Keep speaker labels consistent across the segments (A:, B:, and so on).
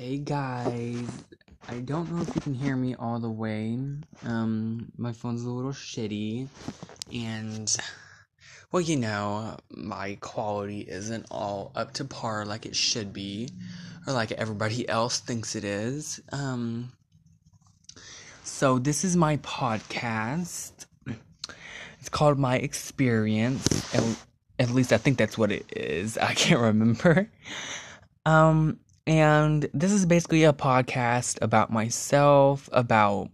A: Hey guys, I don't know if you can hear me all the way. Um, my phone's a little shitty, and well, you know, my quality isn't all up to par like it should be, or like everybody else thinks it is. Um, so this is my podcast. It's called My Experience. At, at least I think that's what it is. I can't remember. Um, and this is basically a podcast about myself, about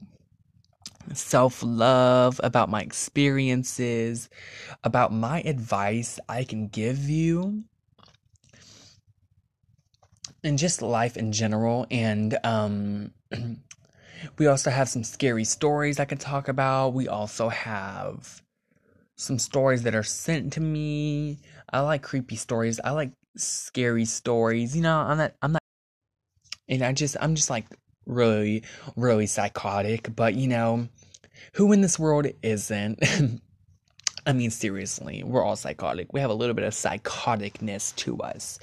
A: self love, about my experiences, about my advice I can give you, and just life in general. And um, we also have some scary stories I can talk about. We also have some stories that are sent to me. I like creepy stories. I like scary stories. You know, I'm not I'm not and I just I'm just like really really psychotic, but you know, who in this world isn't? I mean seriously, we're all psychotic. We have a little bit of psychoticness to us.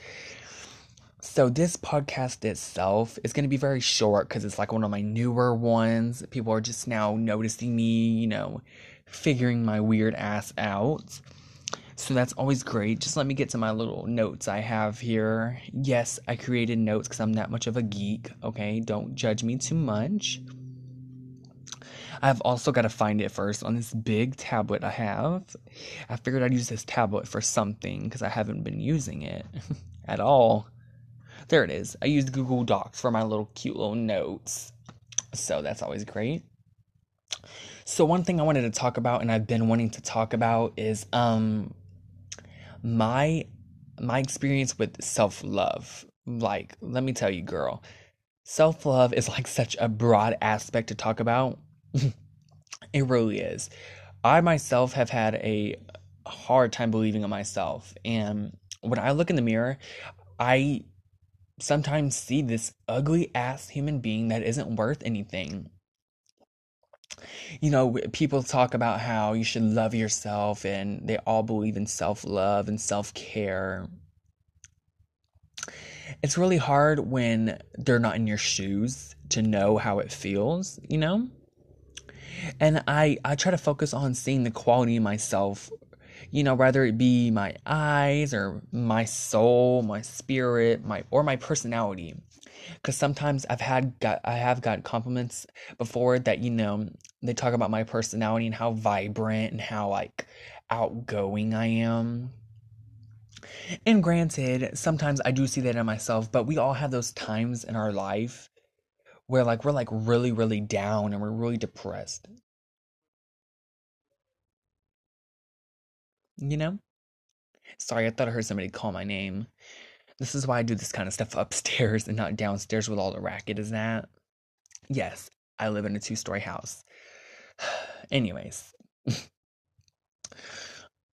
A: So this podcast itself is going to be very short cuz it's like one of my newer ones. People are just now noticing me, you know, figuring my weird ass out. So that's always great. Just let me get to my little notes I have here. Yes, I created notes because I'm that much of a geek. Okay, don't judge me too much. I've also got to find it first on this big tablet I have. I figured I'd use this tablet for something because I haven't been using it at all. There it is. I used Google Docs for my little cute little notes. So that's always great. So one thing I wanted to talk about and I've been wanting to talk about is um my my experience with self-love like let me tell you girl self-love is like such a broad aspect to talk about. It really is. I myself have had a hard time believing in myself and when i look in the mirror i sometimes see this ugly ass human being that isn't worth anything you know, people talk about how you should love yourself and they all believe in self love and self care. It's really hard when they're not in your shoes to know how it feels, you know? And I, I try to focus on seeing the quality in myself, you know, whether it be my eyes or my soul, my spirit, my or my personality because sometimes I've had got I have got compliments before that you know they talk about my personality and how vibrant and how like outgoing I am. And granted, sometimes I do see that in myself, but we all have those times in our life where like we're like really really down and we're really depressed. You know? Sorry, I thought I heard somebody call my name. This is why I do this kind of stuff upstairs and not downstairs with all the racket is that. Yes, I live in a two story house. Anyways,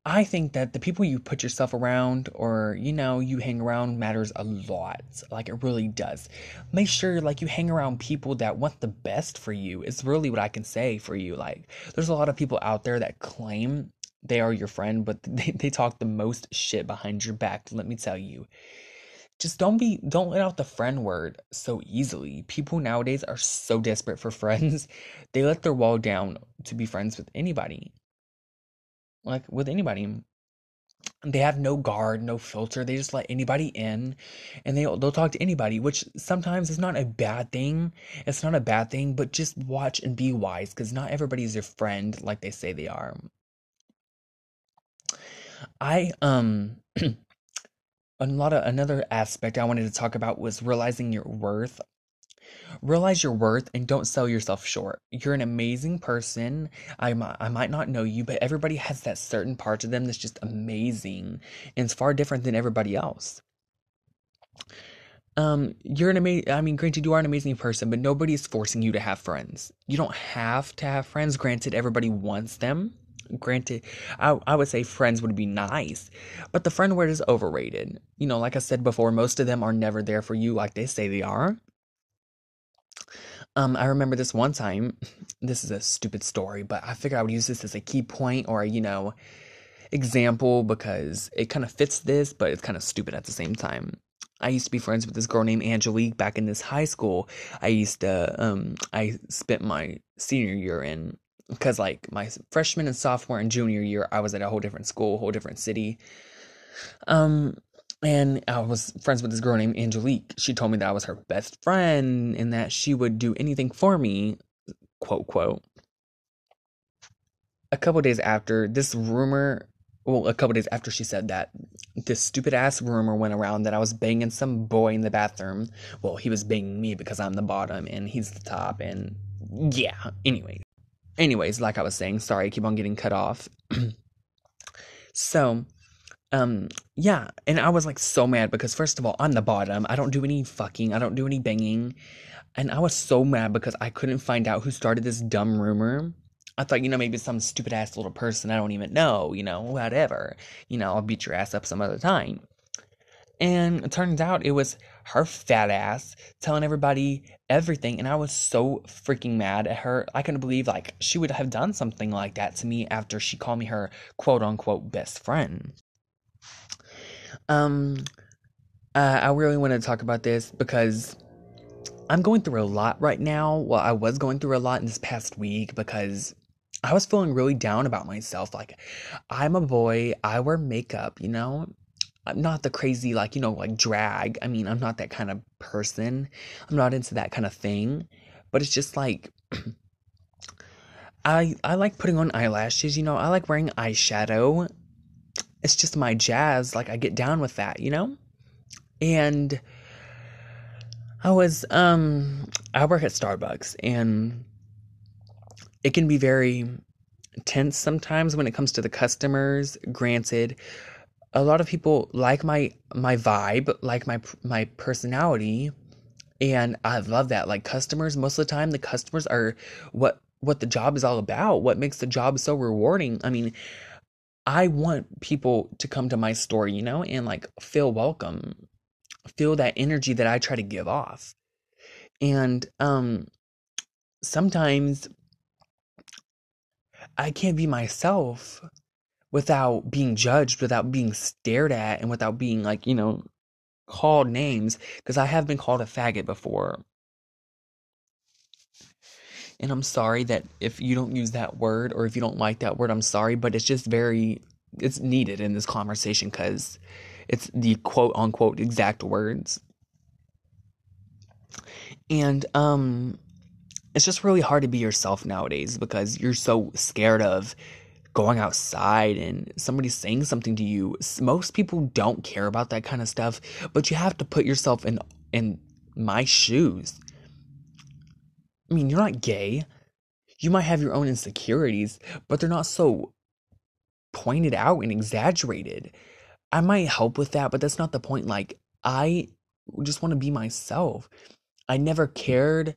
A: I think that the people you put yourself around or, you know, you hang around matters a lot. Like it really does. Make sure like you hang around people that want the best for you. It's really what I can say for you. Like there's a lot of people out there that claim they are your friend, but they, they talk the most shit behind your back, let me tell you just don't be don't let out the friend word so easily. People nowadays are so desperate for friends. They let their wall down to be friends with anybody. Like with anybody. They have no guard, no filter. They just let anybody in and they they'll talk to anybody, which sometimes is not a bad thing. It's not a bad thing, but just watch and be wise cuz not everybody is your friend like they say they are. I um a lot of another aspect I wanted to talk about was realizing your worth. Realize your worth and don't sell yourself short. You're an amazing person. I might, I might not know you, but everybody has that certain part of them that's just amazing and it's far different than everybody else. Um, you're an amazing, I mean, granted, you are an amazing person, but nobody is forcing you to have friends. You don't have to have friends. Granted, everybody wants them granted I, I would say friends would be nice but the friend word is overrated. You know like i said before most of them are never there for you like they say they are. Um i remember this one time this is a stupid story but i figured i would use this as a key point or you know example because it kind of fits this but it's kind of stupid at the same time. I used to be friends with this girl named Angelique back in this high school. I used to, um, I spent my senior year in, because like my freshman and sophomore and junior year, I was at a whole different school, whole different city. Um, and I was friends with this girl named Angelique. She told me that I was her best friend and that she would do anything for me, quote, quote. A couple days after, this rumor well, a couple days after she said that, this stupid ass rumor went around that I was banging some boy in the bathroom. Well, he was banging me because I'm the bottom and he's the top, and yeah. Anyway, anyways, like I was saying, sorry, I keep on getting cut off. so, um, yeah, and I was like so mad because first of all, I'm the bottom. I don't do any fucking. I don't do any banging, and I was so mad because I couldn't find out who started this dumb rumor I thought, you know, maybe some stupid ass little person I don't even know, you know, whatever. You know, I'll beat your ass up some other time. And it turns out it was her fat ass telling everybody everything. And I was so freaking mad at her. I couldn't believe, like, she would have done something like that to me after she called me her quote unquote best friend. Um, uh, I really want to talk about this because I'm going through a lot right now. Well, I was going through a lot in this past week because I was feeling really down about myself. Like, I'm a boy, I wear makeup, you know? I'm not the crazy, like, you know, like drag. I mean, I'm not that kind of person. I'm not into that kind of thing. But it's just like, I I like putting on eyelashes, you know, I like wearing eyeshadow. It's just my jazz. Like I get down with that, you know? And I was um I work at Starbucks and it can be very tense sometimes when it comes to the customers. Granted, a lot of people like my my vibe, like my my personality, and I love that. Like customers, most of the time, the customers are what what the job is all about. What makes the job so rewarding. I mean, I want people to come to my store, you know, and like feel welcome, feel that energy that I try to give off. And um sometimes I can't be myself without being judged, without being stared at, and without being like, you know, called names. Because I have been called a faggot before. And I'm sorry that if you don't use that word or if you don't like that word, I'm sorry, but it's just very, it's needed in this conversation because it's the quote unquote exact words. And, um, it's just really hard to be yourself nowadays because you're so scared of going outside and somebody saying something to you. Most people don't care about that kind of stuff, but you have to put yourself in in my shoes. I mean, you're not gay. You might have your own insecurities, but they're not so pointed out and exaggerated. I might help with that, but that's not the point. Like, I just want to be myself. I never cared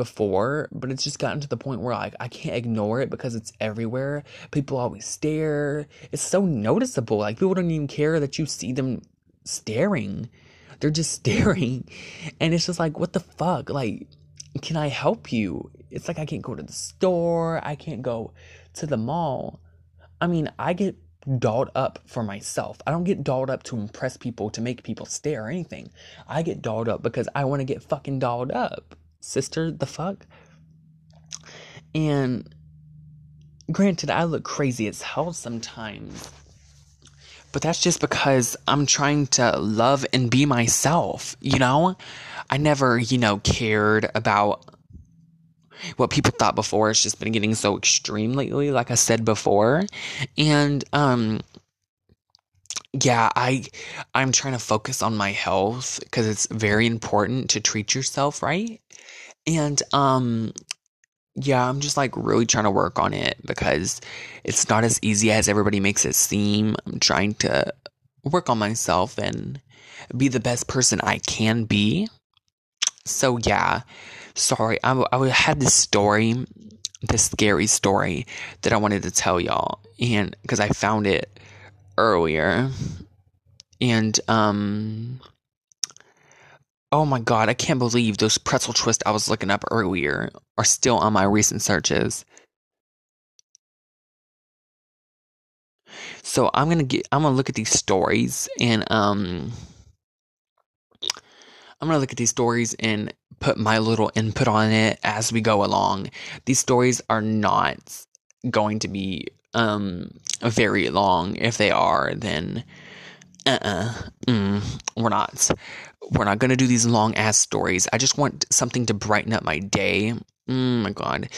A: before, but it's just gotten to the point where like I can't ignore it because it's everywhere. People always stare. It's so noticeable. Like people don't even care that you see them staring. They're just staring. And it's just like, what the fuck? Like, can I help you? It's like I can't go to the store. I can't go to the mall. I mean, I get dolled up for myself. I don't get dolled up to impress people, to make people stare or anything. I get dolled up because I want to get fucking dolled up sister, the fuck? And granted, I look crazy as hell sometimes. But that's just because I'm trying to love and be myself, you know? I never, you know, cared about what people thought before. It's just been getting so extreme lately, like I said before. And, um, yeah, I I'm trying to focus on my health because it's very important to treat yourself right. And um yeah, I'm just like really trying to work on it because it's not as easy as everybody makes it seem. I'm trying to work on myself and be the best person I can be. So yeah, sorry. I, I had this story, this scary story that I wanted to tell y'all, and because I found it earlier, and um, Oh my god, I can't believe those pretzel twists I was looking up earlier are still on my recent searches. So I'm gonna get I'm gonna look at these stories and um I'm to look at these stories and put my little input on it as we go along. These stories are not going to be um very long. If they are, then uh-uh mm, we're not we're not gonna do these long ass stories. I just want something to brighten up my day. Oh my god.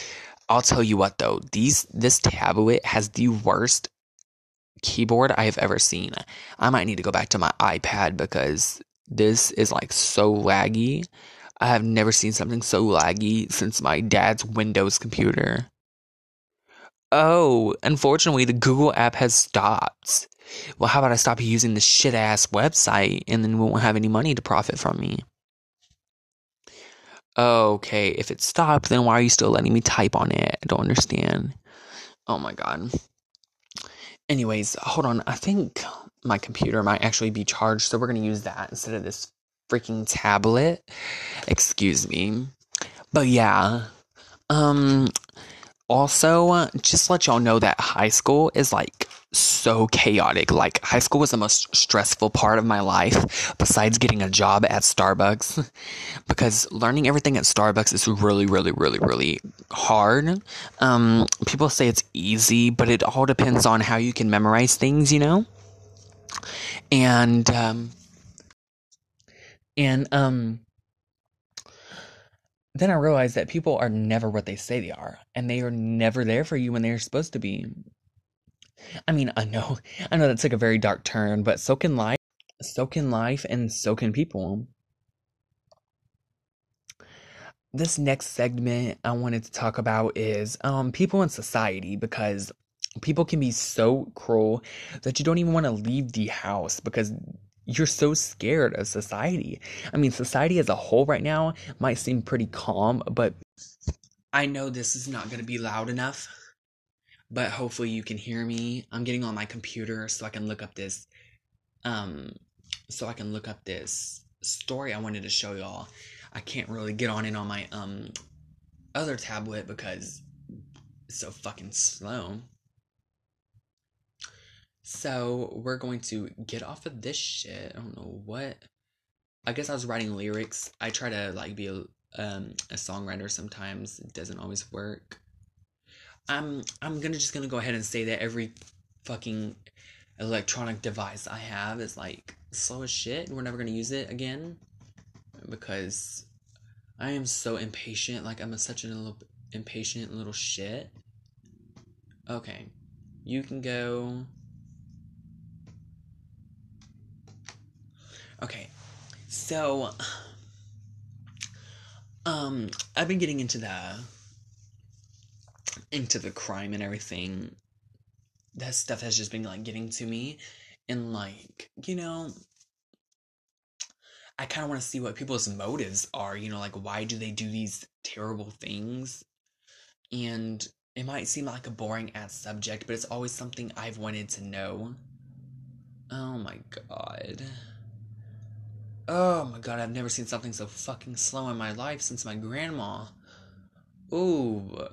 A: I'll tell you what though. These this tablet has the worst keyboard i have ever seen. I might need to go back to my ipad because this is like so laggy. I have never seen something so laggy since my dad's windows computer. Oh unfortunately the google app has stopped well, how about I stop using this shit ass website and then we won't have any money to profit from me? Okay, if it stopped, then why are you still letting me type on it? I don't understand. Oh my god. Anyways, hold on. I think my computer might actually be charged, so we're gonna use that instead of this freaking tablet. Excuse me. But yeah. Um also, just let y'all know that high school is like so chaotic. Like high school was the most stressful part of my life besides getting a job at Starbucks because learning everything at Starbucks is really really really really hard. Um people say it's easy, but it all depends on how you can memorize things, you know? And um and um then I realized that people are never what they say they are, and they are never there for you when they're supposed to be. I mean, I know, I know that's like a very dark turn, but so can life, so can life, and so can people. This next segment I wanted to talk about is um people in society because people can be so cruel that you don't even want to leave the house because you're so scared of society. I mean, society as a whole right now might seem pretty calm, but I know this is not going to be loud enough but hopefully you can hear me. I'm getting on my computer so I can look up this um so I can look up this story I wanted to show y'all. I can't really get on it on my um other tablet because it's so fucking slow. So we're going to get off of this shit. I don't know what. I guess I was writing lyrics. I try to like be a um a songwriter sometimes. It doesn't always work. I'm I'm gonna just gonna go ahead and say that every fucking electronic device I have is like slow as shit. We're never gonna use it again because I am so impatient. Like I'm a, such an little impatient little shit. Okay, you can go. Okay, so um, I've been getting into the into the crime and everything that stuff has just been like getting to me. And like you know i kind of want to see what people's motives are you know like why do they do these terrible things? And it might seem like a boring ass subject but it's always something i've wanted to know. Oh my god. Oh my god i've never seen something so fucking slow in my life since my grandma. Ooh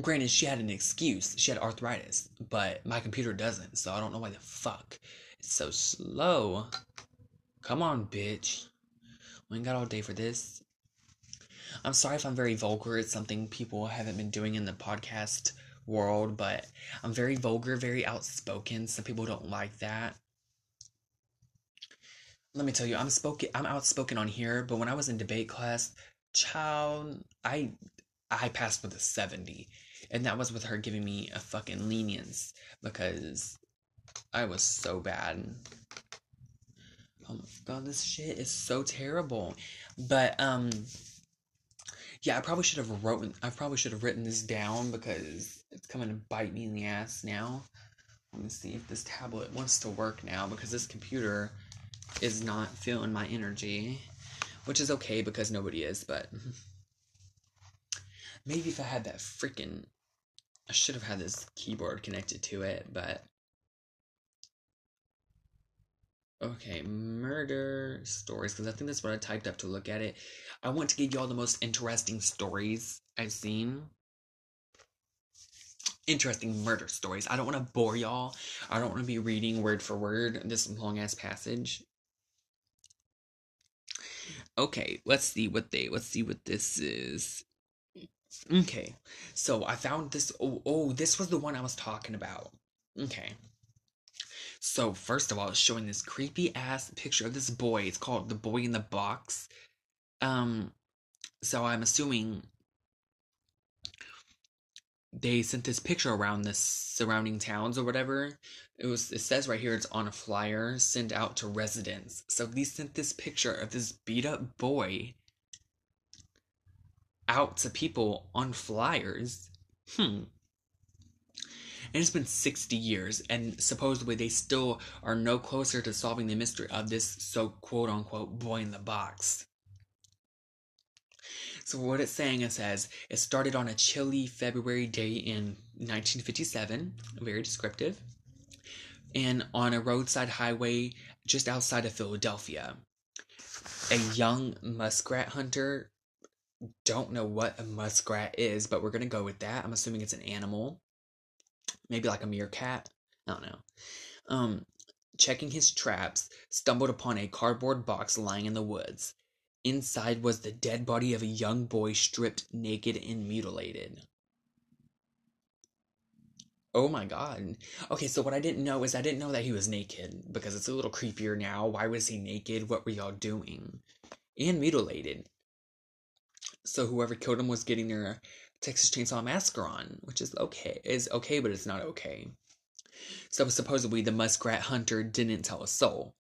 A: Granted, she had an excuse. She had arthritis, but my computer doesn't, so I don't know why the fuck it's so slow. Come on, bitch. We ain't got all day for this. I'm sorry if I'm very vulgar. It's something people haven't been doing in the podcast world, but I'm very vulgar, very outspoken. Some people don't like that. Let me tell you, I'm spoken I'm outspoken on here, but when I was in debate class, child, I I passed with a 70. And that was with her giving me a fucking lenience because I was so bad. Oh my god, this shit is so terrible. But um yeah, I probably should have written I probably should have written this down because it's coming to bite me in the ass now. Let me see if this tablet wants to work now because this computer is not feeling my energy, which is okay because nobody is, but Maybe if I had that freaking. I should have had this keyboard connected to it, but. Okay, murder stories, because I think that's what I typed up to look at it. I want to give y'all the most interesting stories I've seen. Interesting murder stories. I don't want to bore y'all. I don't want to be reading word for word this long ass passage. Okay, let's see what they let's see what this is. Okay, so I found this. Oh, oh, this was the one I was talking about. Okay. So first of all, it's showing this creepy ass picture of this boy. It's called the boy in the box. Um, so I'm assuming they sent this picture around the surrounding towns or whatever. It was it says right here it's on a flyer sent out to residents. So they sent this picture of this beat up boy out to people on flyers. Hmm. And it's been 60 years, and supposedly they still are no closer to solving the mystery of this so quote unquote boy in the box. So what it's saying it says it started on a chilly February day in 1957, very descriptive, and on a roadside highway just outside of Philadelphia. A young muskrat hunter, don't know what a muskrat is, but we're gonna go with that. I'm assuming it's an animal, maybe like a meerkat. I don't know. Um, checking his traps, stumbled upon a cardboard box lying in the woods. Inside was the dead body of a young boy stripped naked and mutilated. Oh my god. Okay, so what I didn't know is I didn't know that he was naked because it's a little creepier now. Why was he naked? What were y'all doing? And mutilated. So whoever killed him was getting their Texas Chainsaw Massacre on, which is okay. Is okay, but it's not okay. So supposedly the muskrat hunter didn't tell a soul.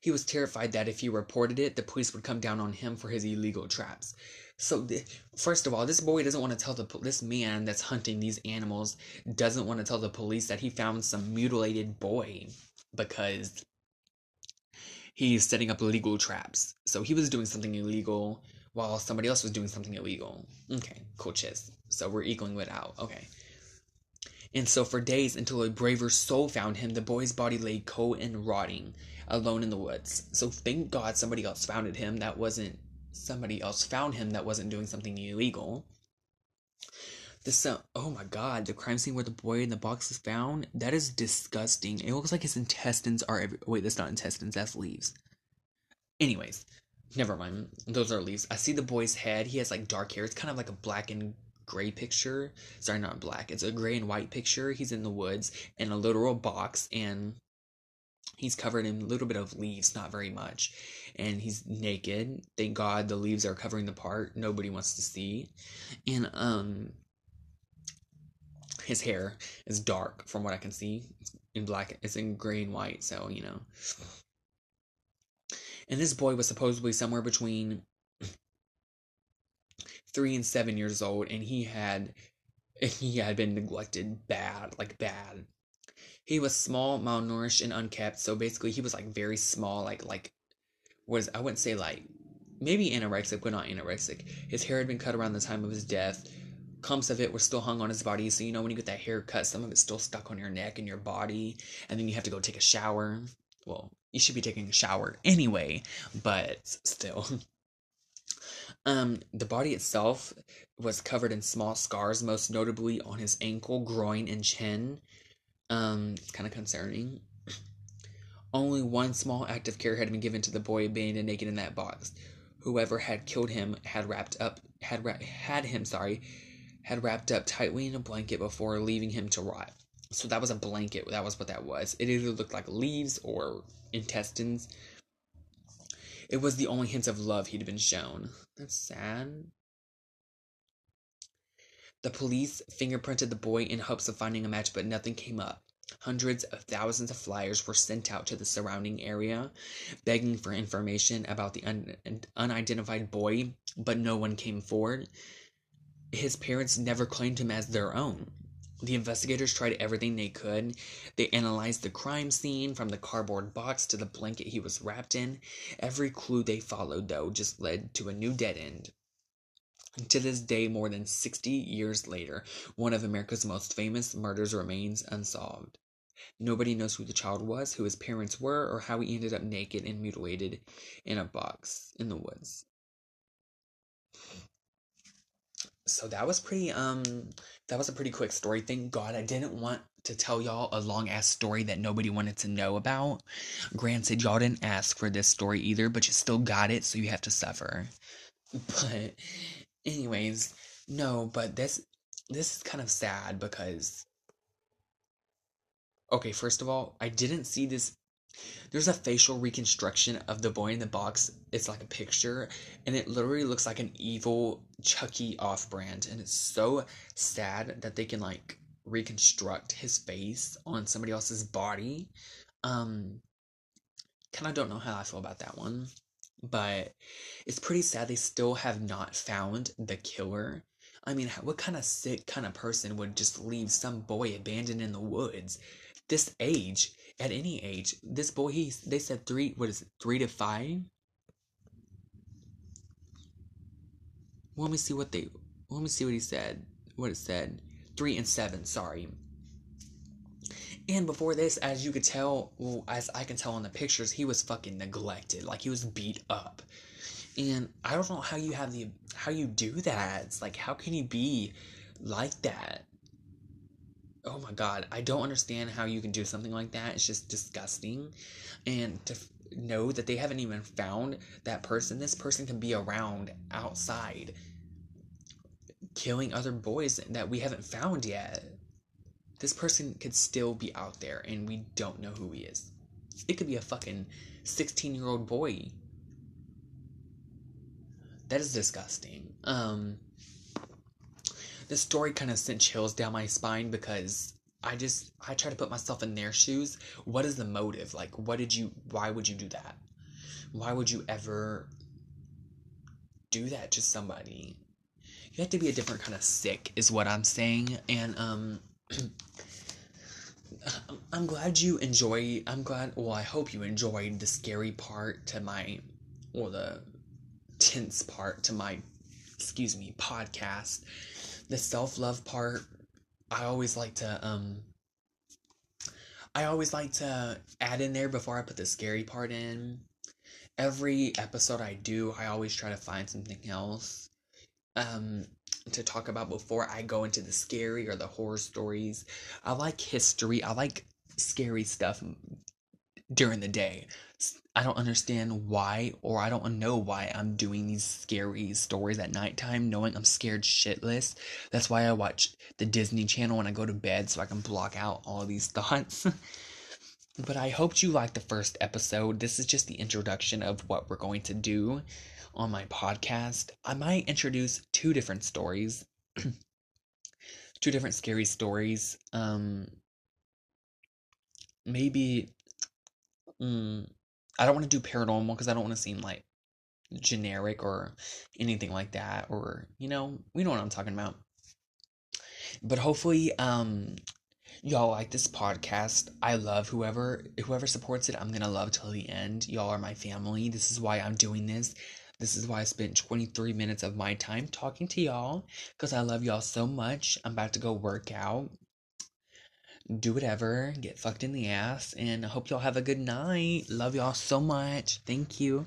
A: He was terrified that if he reported it, the police would come down on him for his illegal traps. So, the, first of all, this boy doesn't want to tell the this man that's hunting these animals doesn't want to tell the police that he found some mutilated boy because he's setting up illegal traps. So he was doing something illegal while somebody else was doing something illegal. Okay, cool chiz. So we're equaling it out. Okay. And so for days until a braver soul found him, the boy's body lay cold and rotting alone in the woods. So thank God somebody else found him that wasn't somebody else found him that wasn't doing something illegal. This uh, oh my god, the crime scene where the boy in the box is found, that is disgusting. It looks like his intestines are every- wait, that's not intestines, that's leaves. Anyways, never mind. Those are leaves. I see the boy's head. He has like dark hair. It's kind of like a black and gray picture. Sorry, not black. It's a gray and white picture. He's in the woods in a literal box and He's covered in a little bit of leaves, not very much. And he's naked. Thank God the leaves are covering the part nobody wants to see. And um his hair is dark from what I can see. It's in black it's in gray and white, so you know. And this boy was supposedly somewhere between three and seven years old, and he had he had been neglected bad, like bad he was small, malnourished, and unkept. So basically, he was like very small, like like was I wouldn't say like maybe anorexic, but not anorexic. His hair had been cut around the time of his death. Clumps of it were still hung on his body, so you know when you get that hair cut, some of it's still stuck on your neck and your body, and then you have to go take a shower. Well, you should be taking a shower anyway, but still. Um, the body itself was covered in small scars, most notably on his ankle, groin, and chin. Um, it's kind of concerning. Only one small act of care had been given to the boy abandoned naked in that box. Whoever had killed him had wrapped up had ra- had him sorry had wrapped up tightly in a blanket before leaving him to rot. So that was a blanket. That was what that was. It either looked like leaves or intestines. It was the only hint of love he'd been shown. That's sad. The police fingerprinted the boy in hopes of finding a match, but nothing came up. Hundreds of thousands of flyers were sent out to the surrounding area, begging for information about the un- unidentified boy, but no one came forward. His parents never claimed him as their own. The investigators tried everything they could. They analyzed the crime scene from the cardboard box to the blanket he was wrapped in. Every clue they followed, though, just led to a new dead end. To this day, more than 60 years later, one of America's most famous murders remains unsolved. Nobody knows who the child was, who his parents were, or how he ended up naked and mutilated in a box in the woods. So that was pretty um that was a pretty quick story. Thank God I didn't want to tell y'all a long ass story that nobody wanted to know about. Granted, y'all didn't ask for this story either, but you still got it, so you have to suffer. But anyways, no, but this this is kind of sad because okay, first of all, I didn't see this there's a facial reconstruction of the boy in the box. It's like a picture, and it literally looks like an evil Chucky off brand. And it's so sad that they can like reconstruct his face on somebody else's body. Um, kind of don't know how I feel about that one, but it's pretty sad they still have not found the killer. I mean, what kind of sick kind of person would just leave some boy abandoned in the woods? This age, at any age, this boy, he they said three, what is it, three to five? Let me see what they, let me see what he said, what it said. Three and seven, sorry. And before this, as you could tell, well, as I can tell on the pictures, he was fucking neglected. Like he was beat up. And I don't know how you have the how you do that. It's like how can you be like that? Oh my god, I don't understand how you can do something like that. It's just disgusting. And to f- know that they haven't even found that person, this person can be around outside killing other boys that we haven't found yet. This person could still be out there and we don't know who he is. It could be a fucking 16 year old boy. That is disgusting. Um, the story kind of sent chills down my spine because I just I try to put myself in their shoes. What is the motive? Like what did you why would you do that? Why would you ever do that to somebody? You have to be a different kind of sick is what I'm saying and um I'm glad you enjoy I'm glad well I hope you enjoyed the scary part to my or the tense part to my excuse me podcast the self-love part i always like to um i always like to add in there before i put the scary part in. Every episode i do i always try to find something else um to talk about before i go into the scary or the horror stories. I like history. I like scary stuff during the day I don't understand why, or I don't know why I'm doing these scary stories at nighttime, knowing I'm scared shitless. That's why I watch the Disney Channel when I go to bed so I can block out all these thoughts. but I hoped you liked the first episode. This is just the introduction of what we're going to do on my podcast. I might introduce two different stories, two different scary stories. Um, maybe. Mm, I don't want to do paranormal because I don't want to seem like generic or anything like that or you know we know what i'm talking about. But hopefully um y'all like this podcast. I love whoever whoever supports it. I'm gonna love till the end. Y'all are my family. This is why i'm doing this. This is why i spent 23 minutes of my time talking to y'all because i love y'all so much. I'm about to go work out do whatever, get fucked in the ass, and I hope y'all have a good night. Love y'all so much. Thank you.